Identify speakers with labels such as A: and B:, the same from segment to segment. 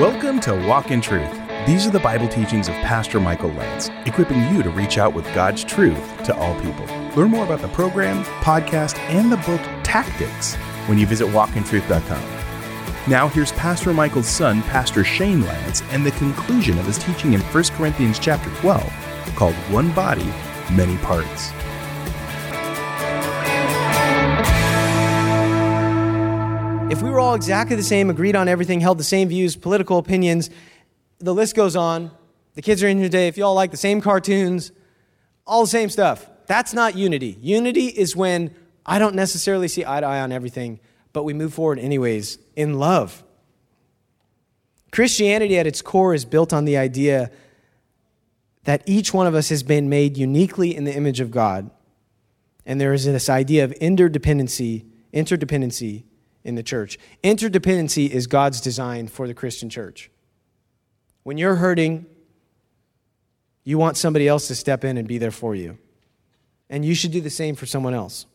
A: Welcome to Walk in Truth. These are the Bible teachings of Pastor Michael Lance, equipping you to reach out with God's truth to all people. Learn more about the program, podcast, and the book Tactics when you visit walkintruth.com. Now, here's Pastor Michael's son, Pastor Shane Lance, and the conclusion of his teaching in 1 Corinthians chapter 12, called One Body, Many Parts.
B: If we were all exactly the same, agreed on everything, held the same views, political opinions, the list goes on. The kids are in here today. If you all like the same cartoons, all the same stuff. That's not unity. Unity is when I don't necessarily see eye to eye on everything, but we move forward anyways in love. Christianity at its core is built on the idea that each one of us has been made uniquely in the image of God. And there is this idea of interdependency, interdependency in the church. Interdependency is God's design for the Christian church. When you're hurting, you want somebody else to step in and be there for you. And you should do the same for someone else.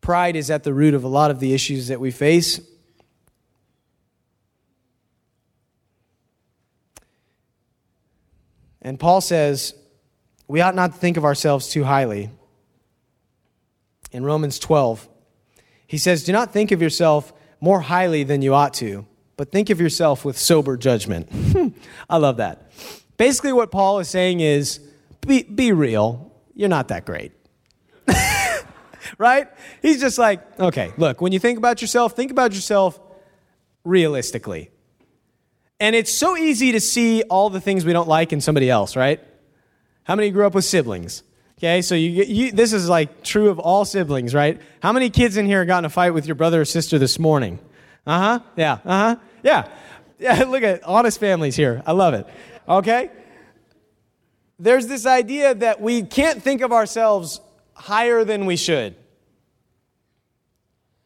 B: Pride is at the root of a lot of the issues that we face. And Paul says, we ought not to think of ourselves too highly. In Romans 12, he says, Do not think of yourself more highly than you ought to, but think of yourself with sober judgment. Hmm, I love that. Basically, what Paul is saying is be, be real. You're not that great. right? He's just like, okay, look, when you think about yourself, think about yourself realistically. And it's so easy to see all the things we don't like in somebody else, right? How many grew up with siblings? Okay, so you, you, this is like true of all siblings, right? How many kids in here got in a fight with your brother or sister this morning? Uh huh. Yeah. Uh huh. Yeah. Yeah. Look at honest families here. I love it. Okay. There's this idea that we can't think of ourselves higher than we should.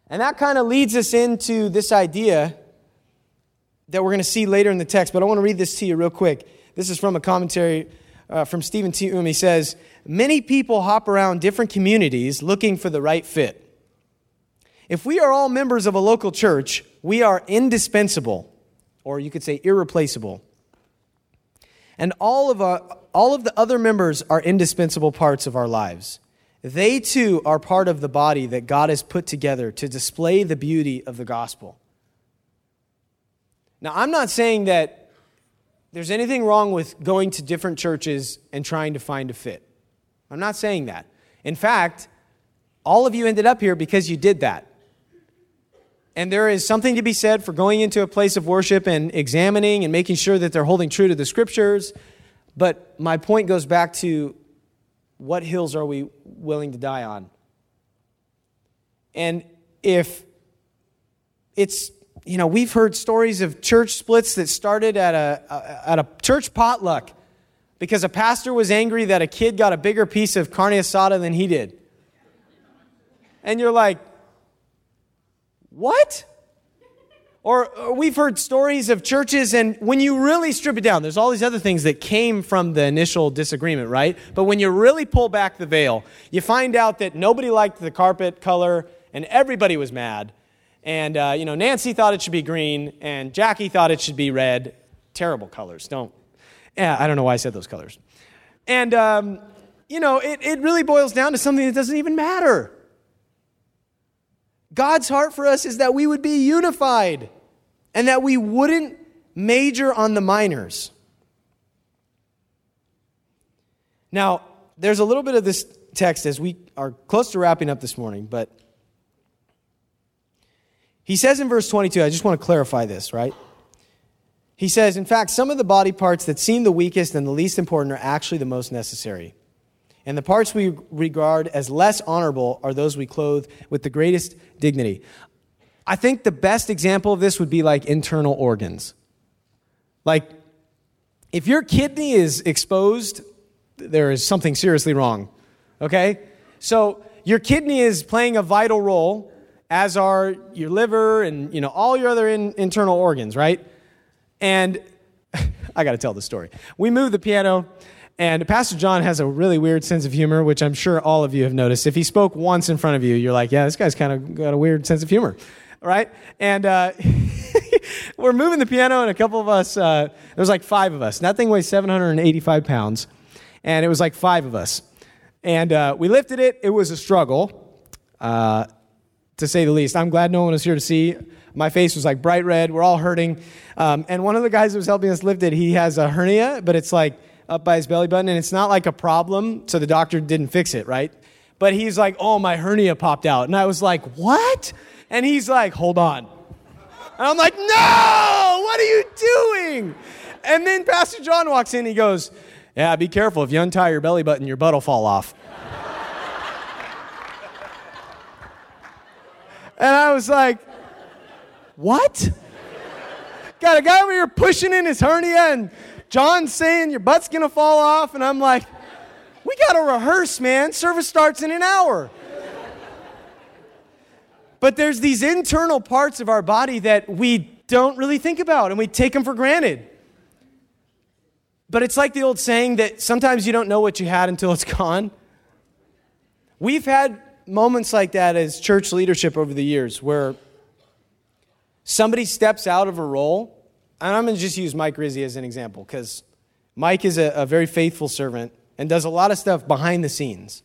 B: And that kind of leads us into this idea that we're going to see later in the text, but I want to read this to you real quick. This is from a commentary uh, from Stephen T. Um. He says, Many people hop around different communities looking for the right fit. If we are all members of a local church, we are indispensable, or you could say irreplaceable. And all of, our, all of the other members are indispensable parts of our lives. They too are part of the body that God has put together to display the beauty of the gospel. Now, I'm not saying that there's anything wrong with going to different churches and trying to find a fit. I'm not saying that. In fact, all of you ended up here because you did that. And there is something to be said for going into a place of worship and examining and making sure that they're holding true to the scriptures. But my point goes back to what hills are we willing to die on? And if it's, you know, we've heard stories of church splits that started at a, at a church potluck because a pastor was angry that a kid got a bigger piece of carne asada than he did. And you're like, what? Or, or, we've heard stories of churches, and when you really strip it down, there's all these other things that came from the initial disagreement, right? But when you really pull back the veil, you find out that nobody liked the carpet color, and everybody was mad. And, uh, you know, Nancy thought it should be green, and Jackie thought it should be red. Terrible colors. Don't yeah, I don't know why I said those colors. And, um, you know, it, it really boils down to something that doesn't even matter. God's heart for us is that we would be unified and that we wouldn't major on the minors. Now, there's a little bit of this text as we are close to wrapping up this morning, but he says in verse 22, I just want to clarify this, right? He says, in fact, some of the body parts that seem the weakest and the least important are actually the most necessary. And the parts we regard as less honorable are those we clothe with the greatest dignity. I think the best example of this would be like internal organs. Like, if your kidney is exposed, there is something seriously wrong. Okay? So, your kidney is playing a vital role, as are your liver and you know all your other in, internal organs, right? And I got to tell the story. We moved the piano, and Pastor John has a really weird sense of humor, which I'm sure all of you have noticed. If he spoke once in front of you, you're like, yeah, this guy's kind of got a weird sense of humor. right? And uh, we're moving the piano, and a couple of us, uh, there was like five of us. That thing weighs 785 pounds, and it was like five of us. And uh, we lifted it. It was a struggle, uh, to say the least. I'm glad no one was here to see. My face was like bright red. We're all hurting. Um, and one of the guys that was helping us lift it, he has a hernia, but it's like up by his belly button, and it's not like a problem, so the doctor didn't fix it, right? But he's like, oh, my hernia popped out. And I was like, what? And he's like, hold on. And I'm like, no, what are you doing? And then Pastor John walks in, he goes, yeah, be careful. If you untie your belly button, your butt will fall off. And I was like, what? Got a guy over here pushing in his hernia, and John's saying your butt's gonna fall off. And I'm like, we gotta rehearse, man. Service starts in an hour. But there's these internal parts of our body that we don't really think about and we take them for granted. But it's like the old saying that sometimes you don't know what you had until it's gone. We've had moments like that as church leadership over the years where somebody steps out of a role, and I'm going to just use Mike Rizzi as an example because Mike is a, a, very faithful servant and does a lot of stuff behind the scenes.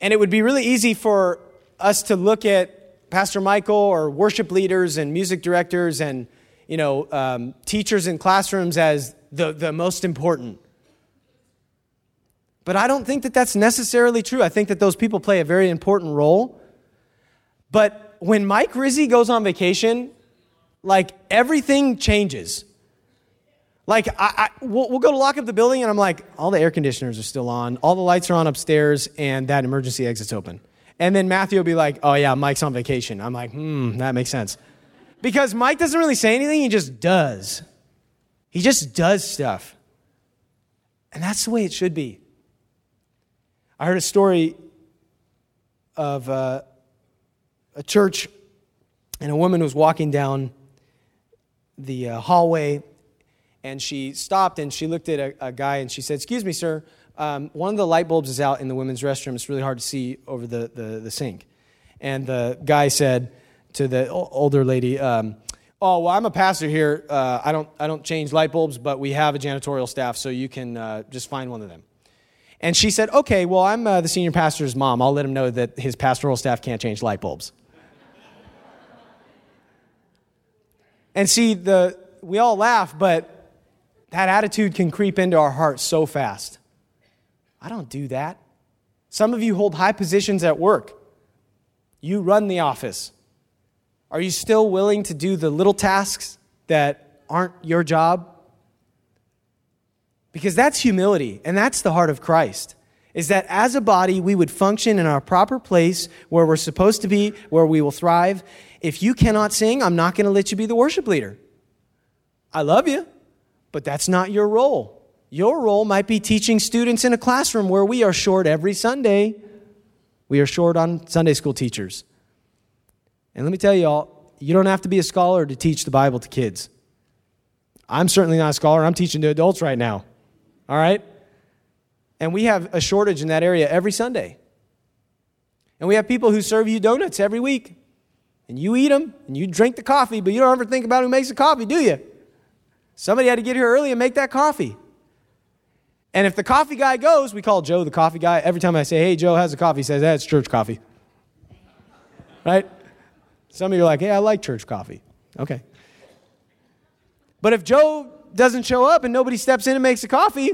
B: And it would be really easy for us to look at Pastor Michael or worship leaders and music directors and you know, um, teachers in classrooms as the, the most important. But I don't think that that's necessarily true. I think that those people play a very important role. But when Mike Rizzi goes on vacation, like everything changes. Like, I, I, we'll, we'll, go to lock up the building, and I'm like, all the air conditioners are still on, all the lights are on upstairs, and that emergency exit's open. And then Matthew will be like, oh, yeah, Mike's on vacation. I'm like, hmm, that makes sense. Because Mike doesn't really say anything, he just does. He just does stuff. And that's the way it should be. I heard a story of uh, a church, and a woman was walking down the uh, hallway, and she stopped and she looked at a, a guy and she said, Excuse me, sir, um, one of the light bulbs is out in the women's restroom. It's really hard to see over the, the, the sink. And the guy said, to the older lady, um, "Oh, well, I'm a pastor here. Uh, I don't I don't change light bulbs, but we have a janitorial staff, so you can uh, just find one of them." And she said, "Okay, well, I'm uh, the senior pastor's mom. I'll let him know that his pastoral staff can't change light bulbs." and see, the we all laugh, but that attitude can creep into our hearts so fast. I don't do that. Some of you hold high positions at work. You run the office. Are you still willing to do the little tasks that aren't your job? Because that's humility, and that's the heart of Christ. Is that as a body, we would function in our proper place where we're supposed to be, where we will thrive. If you cannot sing, I'm not going to let you be the worship leader. I love you, but that's not your role. Your role might be teaching students in a classroom where we are short every Sunday. We are short on Sunday school teachers. And let me tell you all, you don't have to be a scholar to teach the Bible to kids. I'm certainly not a scholar. I'm teaching to adults right now. All right? And we have a shortage in that area every Sunday. And we have people who serve you donuts every week. And you eat them and you drink the coffee, but you don't ever think about who makes the coffee, do you? Somebody had to get here early and make that coffee. And if the coffee guy goes, we call Joe the coffee guy. Every time I say, hey, Joe, how's the coffee? He says, that's church coffee. Right? Some of you are like, hey, I like church coffee. Okay. But if Joe doesn't show up and nobody steps in and makes a coffee,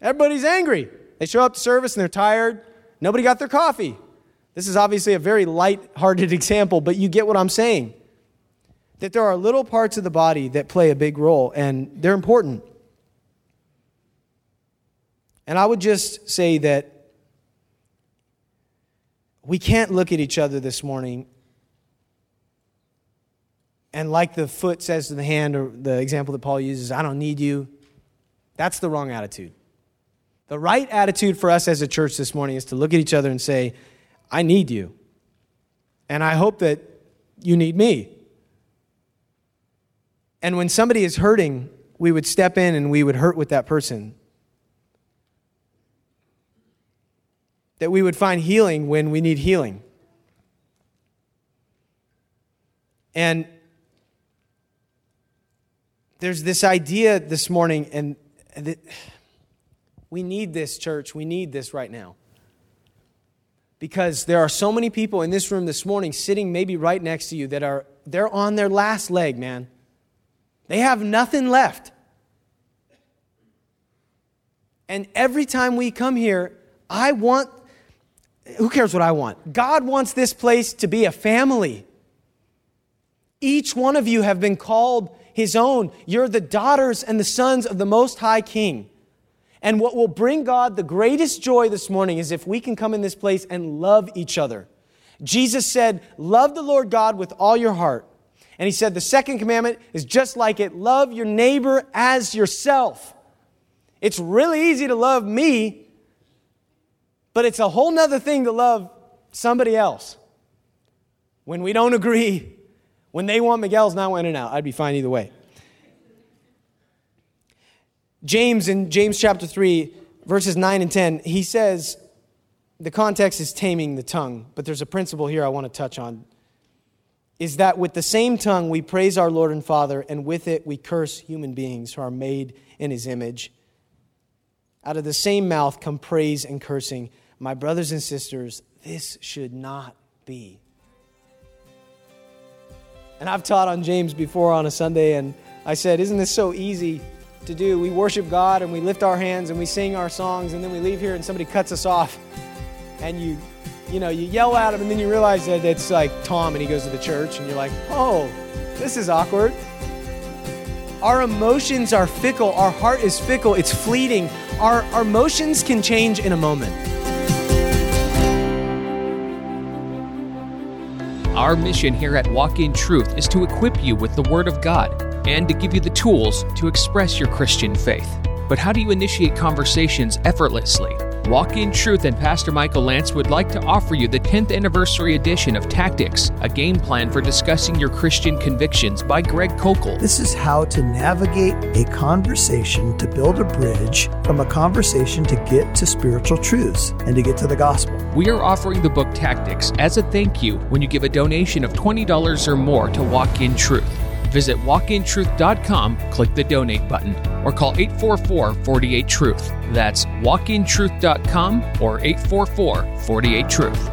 B: everybody's angry. They show up to service and they're tired. Nobody got their coffee. This is obviously a very light-hearted example, but you get what I'm saying. That there are little parts of the body that play a big role, and they're important. And I would just say that we can't look at each other this morning and like the foot says to the hand, or the example that Paul uses, I don't need you, that's the wrong attitude. The right attitude for us as a church this morning is to look at each other and say, I need you. And I hope that you need me. And when somebody is hurting, we would step in and we would hurt with that person. That we would find healing when we need healing. And there's this idea this morning, and that we need this, church. We need this right now. Because there are so many people in this room this morning sitting maybe right next to you that are they're on their last leg, man. They have nothing left. And every time we come here, I want who cares what I want? God wants this place to be a family. Each one of you have been called his own. You're the daughters and the sons of the Most High King. And what will bring God the greatest joy this morning is if we can come in this place and love each other. Jesus said, Love the Lord God with all your heart. And he said, The second commandment is just like it love your neighbor as yourself. It's really easy to love me, but it's a whole nother thing to love somebody else. When we don't agree, when they want Miguel's not winning out, I'd be fine either way. James in James chapter 3, verses 9 and 10, he says, the context is taming the tongue, but there's a principle here I want to touch on. Is that with the same tongue we praise our Lord and Father, and with it we curse human beings who are made in his image. Out of the same mouth come praise and cursing. My brothers and sisters, this should not be. And I've taught on James before on a Sunday, and I said, Isn't this so easy to do? We worship God and we lift our hands and we sing our songs, and then we leave here and somebody cuts us off. And you, you know, you yell at him, and then you realize that it's like Tom and he goes to the church, and you're like, Oh, this is awkward. Our emotions are fickle, our heart is fickle, it's fleeting. Our, our emotions can change in a moment.
C: Our mission here at Walk in Truth is to equip you with the Word of God and to give you the tools to express your Christian faith. But how do you initiate conversations effortlessly? Walk in Truth and Pastor Michael Lance would like to offer you the 10th anniversary edition of Tactics, a game plan for discussing your Christian convictions by Greg Koukl.
D: This is how to navigate a conversation to build a bridge from a conversation to get to spiritual truths and to get to the gospel.
C: We are offering the book Tactics as a thank you when you give a donation of $20 or more to Walk in Truth. Visit walkintruth.com, click the donate button, or call 844 48 Truth. That's walkintruth.com or 844 48 Truth.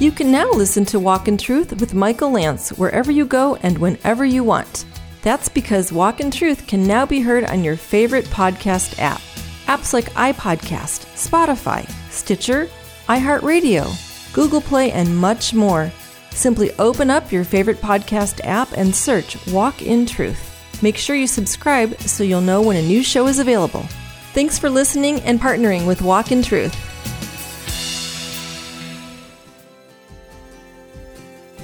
E: You can now listen to Walk in Truth with Michael Lance wherever you go and whenever you want. That's because Walk in Truth can now be heard on your favorite podcast app. Apps like iPodcast, Spotify, Stitcher, iHeartRadio, Google Play, and much more. Simply open up your favorite podcast app and search Walk in Truth. Make sure you subscribe so you'll know when a new show is available. Thanks for listening and partnering with Walk in Truth.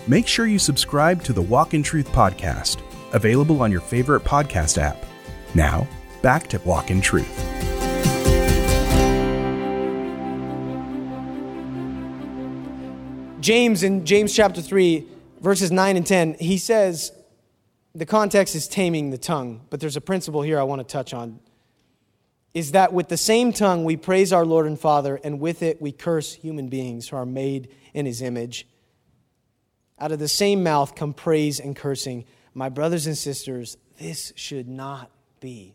A: Make sure you subscribe to the Walk in Truth podcast, available on your favorite podcast app. Now, back to Walk in Truth.
B: James in James chapter 3, verses 9 and 10, he says, the context is taming the tongue, but there's a principle here I want to touch on. Is that with the same tongue we praise our Lord and Father, and with it we curse human beings who are made in his image. Out of the same mouth come praise and cursing. My brothers and sisters, this should not be.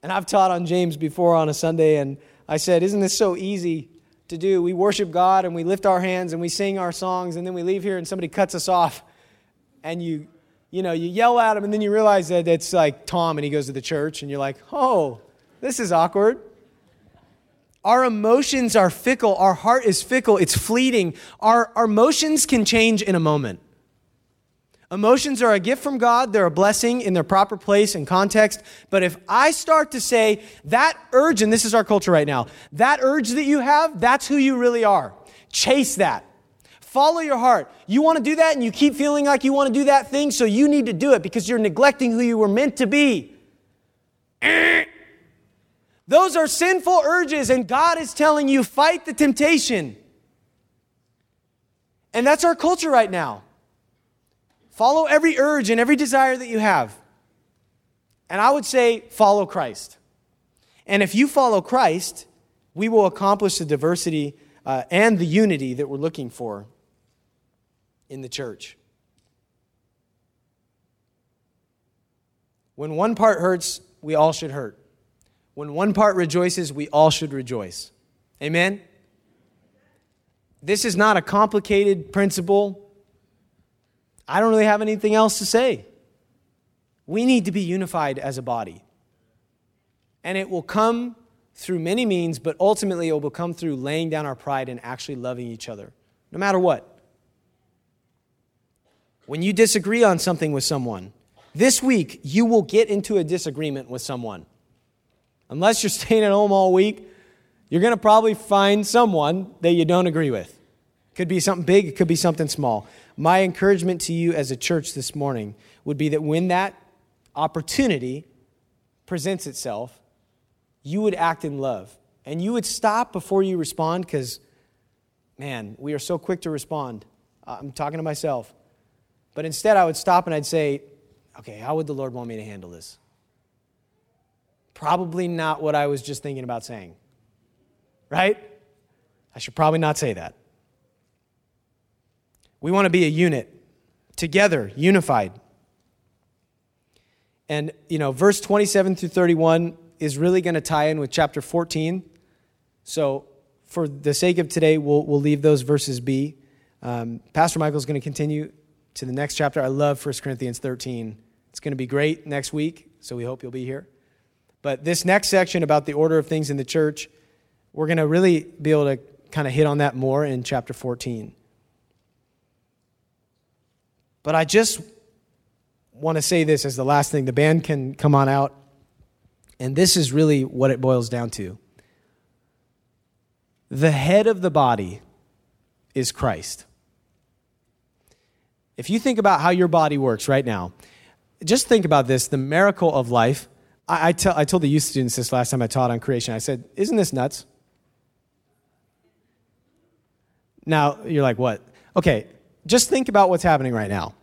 B: And I've taught on James before on a Sunday, and I said, Isn't this so easy to do? We worship God and we lift our hands and we sing our songs, and then we leave here and somebody cuts us off, and you, you know, you yell at him, and then you realize that it's like Tom and he goes to the church, and you're like, Oh, this is awkward. Our emotions are fickle. Our heart is fickle. It's fleeting. Our, our emotions can change in a moment. Emotions are a gift from God. They're a blessing in their proper place and context. But if I start to say that urge, and this is our culture right now, that urge that you have, that's who you really are. Chase that. Follow your heart. You want to do that and you keep feeling like you want to do that thing, so you need to do it because you're neglecting who you were meant to be. Those are sinful urges, and God is telling you, fight the temptation. And that's our culture right now. Follow every urge and every desire that you have. And I would say, follow Christ. And if you follow Christ, we will accomplish the diversity uh, and the unity that we're looking for in the church. When one part hurts, we all should hurt. When one part rejoices, we all should rejoice. Amen? This is not a complicated principle. I don't really have anything else to say. We need to be unified as a body. And it will come through many means, but ultimately it will come through laying down our pride and actually loving each other, no matter what. When you disagree on something with someone, this week you will get into a disagreement with someone. Unless you're staying at home all week, you're going to probably find someone that you don't agree with. Could be something big, it could be something small. My encouragement to you as a church this morning would be that when that opportunity presents itself, you would act in love and you would stop before you respond because, man, we are so quick to respond. I'm talking to myself. But instead, I would stop and I'd say, okay, how would the Lord want me to handle this? Probably not what I was just thinking about saying. Right? I should probably not say that. We want to be a unit, together, unified. And, you know, verse 27 through 31 is really going to tie in with chapter 14. So, for the sake of today, we'll, we'll leave those verses be. Um, Pastor Michael is going to continue to the next chapter. I love 1 Corinthians 13. It's going to be great next week, so we hope you'll be here. But this next section about the order of things in the church, we're going to really be able to kind of hit on that more in chapter 14. But I just want to say this as the last thing. The band can come on out. And this is really what it boils down to. The head of the body is Christ. If you think about how your body works right now, just think about this the miracle of life I, I, tell, I told the youth students this last time I taught on creation. I said, Isn't this nuts? Now, you're like, What? Okay, just think about what's happening right now.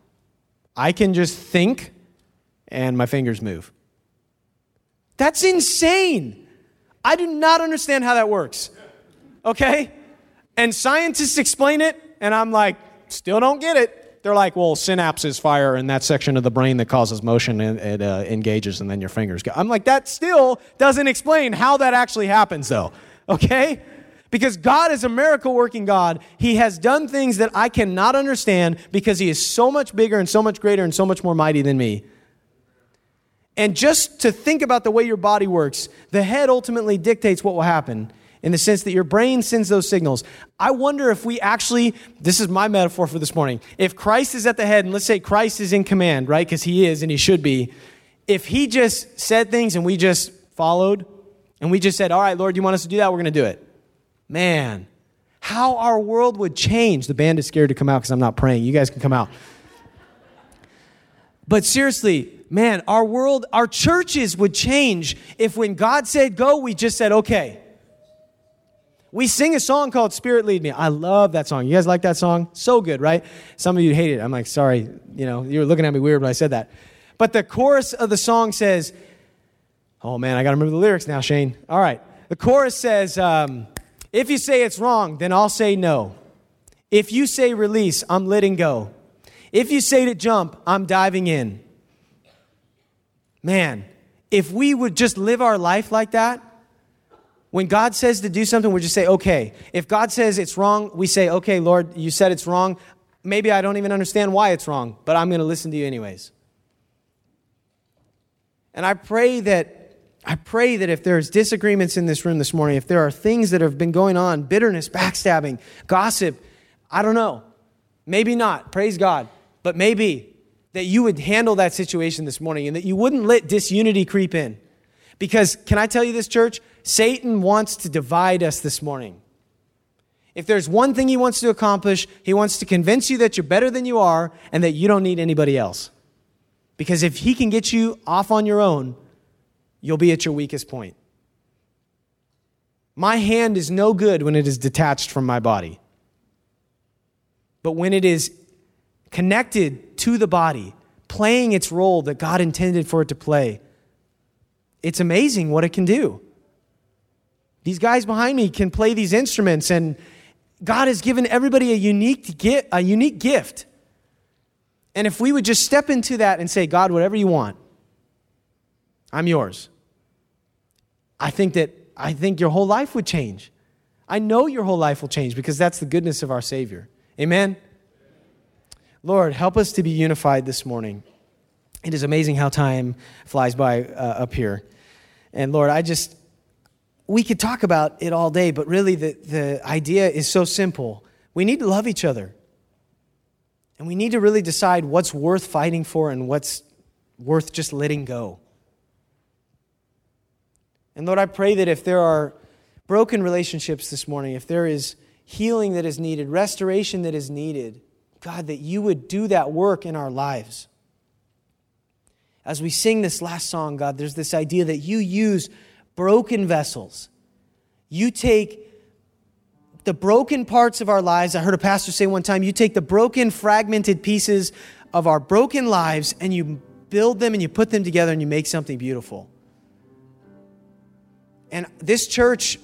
B: I can just think and my fingers move. That's insane. I do not understand how that works. Okay? And scientists explain it, and I'm like, still don't get it. They're like, well, synapses fire in that section of the brain that causes motion and it uh, engages, and then your fingers go. I'm like, that still doesn't explain how that actually happens, though. Okay? Because God is a miracle working God. He has done things that I cannot understand because He is so much bigger and so much greater and so much more mighty than me. And just to think about the way your body works, the head ultimately dictates what will happen in the sense that your brain sends those signals. I wonder if we actually, this is my metaphor for this morning, if Christ is at the head, and let's say Christ is in command, right? Because he is and he should be. If he just said things and we just followed, and we just said, All right, Lord, you want us to do that? We're going to do it. Man, how our world would change. The band is scared to come out because I'm not praying. You guys can come out. But seriously, man, our world, our churches would change if when God said go, we just said, okay. We sing a song called Spirit Lead Me. I love that song. You guys like that song? So good, right? Some of you hate it. I'm like, sorry, you know, you were looking at me weird when I said that. But the chorus of the song says, oh man, I got to remember the lyrics now, Shane. All right. The chorus says, um, if you say it's wrong, then I'll say no. If you say release, I'm letting go. If you say to jump, I'm diving in. Man, if we would just live our life like that, when God says to do something, we just say, okay. If God says it's wrong, we say, okay, Lord, you said it's wrong. Maybe I don't even understand why it's wrong, but I'm going to listen to you anyways. And I pray that I pray that if there's disagreements in this room this morning, if there are things that have been going on, bitterness, backstabbing, gossip, I don't know. Maybe not. Praise God. But maybe that you would handle that situation this morning and that you wouldn't let disunity creep in. Because can I tell you this, church? Satan wants to divide us this morning. If there's one thing he wants to accomplish, he wants to convince you that you're better than you are and that you don't need anybody else. Because if he can get you off on your own, you'll be at your weakest point. My hand is no good when it is detached from my body. But when it is connected to the body, playing its role that God intended for it to play, it's amazing what it can do. These guys behind me can play these instruments and God has given everybody a unique, gift, a unique gift. And if we would just step into that and say, God, whatever you want, I'm yours. I think that I think your whole life would change. I know your whole life will change because that's the goodness of our Savior. Amen. Lord, help us to be unified this morning. It is amazing how time flies by uh, up here. And Lord, I just, we could talk about it all day, but really the, the idea is so simple. We need to love each other. And we need to really decide what's worth fighting for and what's worth just letting go. And Lord, I pray that if there are broken relationships this morning, if there is healing that is needed, restoration that is needed, God, that you would do that work in our lives. As we sing this last song, God, there's this idea that you use broken vessels. You take the broken parts of our lives. I heard a pastor say one time you take the broken, fragmented pieces of our broken lives and you build them and you put them together and you make something beautiful. And this church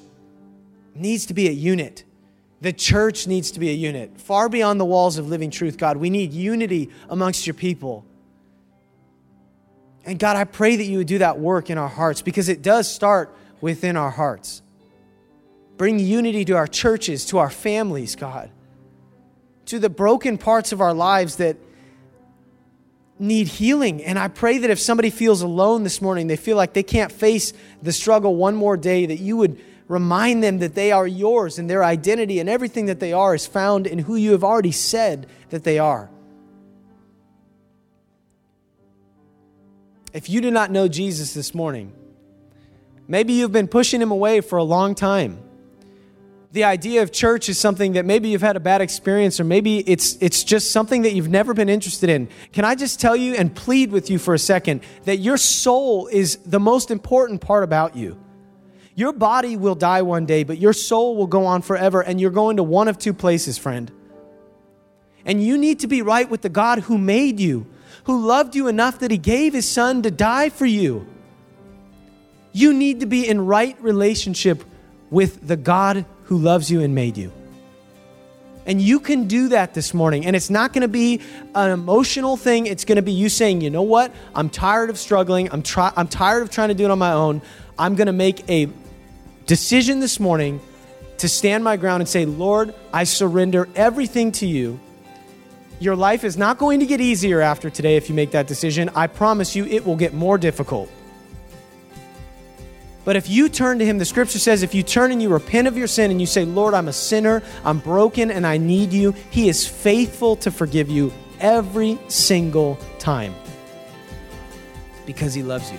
B: needs to be a unit. The church needs to be a unit. Far beyond the walls of living truth, God, we need unity amongst your people. And God, I pray that you would do that work in our hearts because it does start within our hearts. Bring unity to our churches, to our families, God, to the broken parts of our lives that need healing. And I pray that if somebody feels alone this morning, they feel like they can't face the struggle one more day, that you would Remind them that they are yours and their identity and everything that they are is found in who you have already said that they are. If you do not know Jesus this morning, maybe you've been pushing him away for a long time. The idea of church is something that maybe you've had a bad experience or maybe it's it's just something that you've never been interested in. Can I just tell you and plead with you for a second that your soul is the most important part about you? Your body will die one day, but your soul will go on forever, and you're going to one of two places, friend. And you need to be right with the God who made you, who loved you enough that he gave his son to die for you. You need to be in right relationship with the God who loves you and made you. And you can do that this morning. And it's not going to be an emotional thing. It's going to be you saying, you know what? I'm tired of struggling. I'm, try- I'm tired of trying to do it on my own. I'm going to make a decision this morning to stand my ground and say, Lord, I surrender everything to you. Your life is not going to get easier after today if you make that decision. I promise you, it will get more difficult. But if you turn to Him, the scripture says, if you turn and you repent of your sin and you say, Lord, I'm a sinner, I'm broken, and I need you, He is faithful to forgive you every single time because He loves you.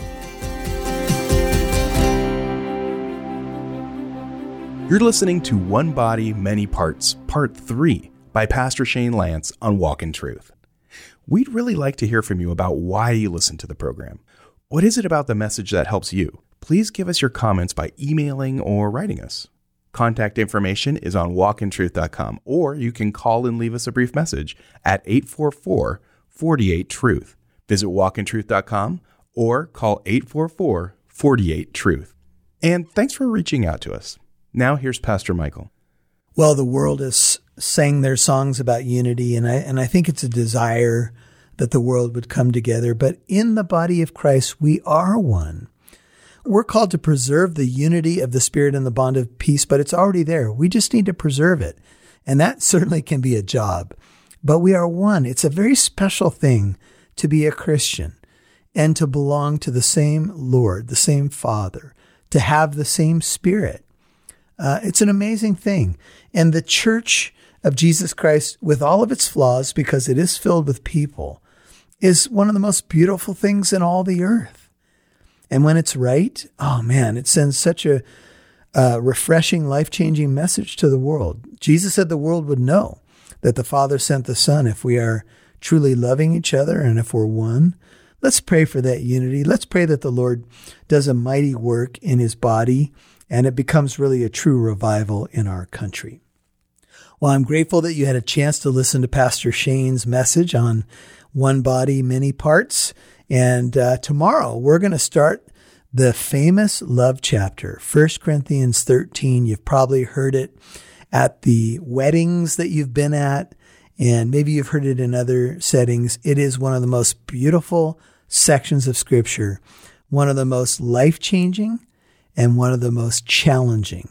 A: You're listening to One Body, Many Parts, Part 3 by Pastor Shane Lance on Walk in Truth. We'd really like to hear from you about why you listen to the program. What is it about the message that helps you? Please give us your comments by emailing or writing us. Contact information is on walkintruth.com, or you can call and leave us a brief message at 844 48 Truth. Visit walkintruth.com or call 844 48 Truth. And thanks for reaching out to us. Now here's Pastor Michael.
D: Well, the world has sang their songs about unity, and I, and I think it's a desire that the world would come together. But in the body of Christ, we are one. We're called to preserve the unity of the Spirit and the bond of peace, but it's already there. We just need to preserve it. And that certainly can be a job. But we are one. It's a very special thing to be a Christian and to belong to the same Lord, the same Father, to have the same Spirit. Uh, it's an amazing thing. And the church of Jesus Christ, with all of its flaws, because it is filled with people, is one of the most beautiful things in all the earth. And when it's right, oh man, it sends such a, refreshing, life changing message to the world. Jesus said the world would know that the Father sent the Son if we are truly loving each other and if we're one. Let's pray for that unity. Let's pray that the Lord does a mighty work in his body and it becomes really a true revival in our country. Well, I'm grateful that you had a chance to listen to Pastor Shane's message on one body, many parts. And uh, tomorrow we're going to start the famous love chapter, 1 Corinthians 13. You've probably heard it at the weddings that you've been at, and maybe you've heard it in other settings. It is one of the most beautiful sections of scripture, one of the most life changing, and one of the most challenging.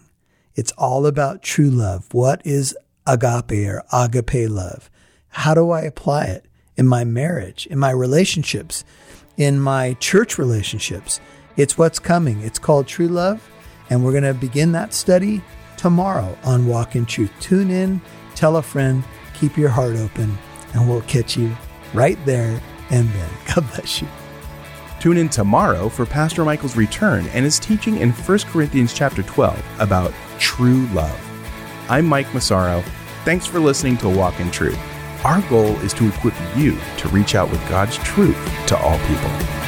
D: It's all about true love. What is agape or agape love? How do I apply it in my marriage, in my relationships, in my church relationships? It's what's coming. It's called true love. And we're going to begin that study tomorrow on Walk in Truth. Tune in, tell a friend, keep your heart open, and we'll catch you right there and then. God bless you.
A: Tune in tomorrow for Pastor Michael's return and his teaching in 1 Corinthians chapter 12 about true love. I'm Mike Massaro. Thanks for listening to Walk in Truth. Our goal is to equip you to reach out with God's truth to all people.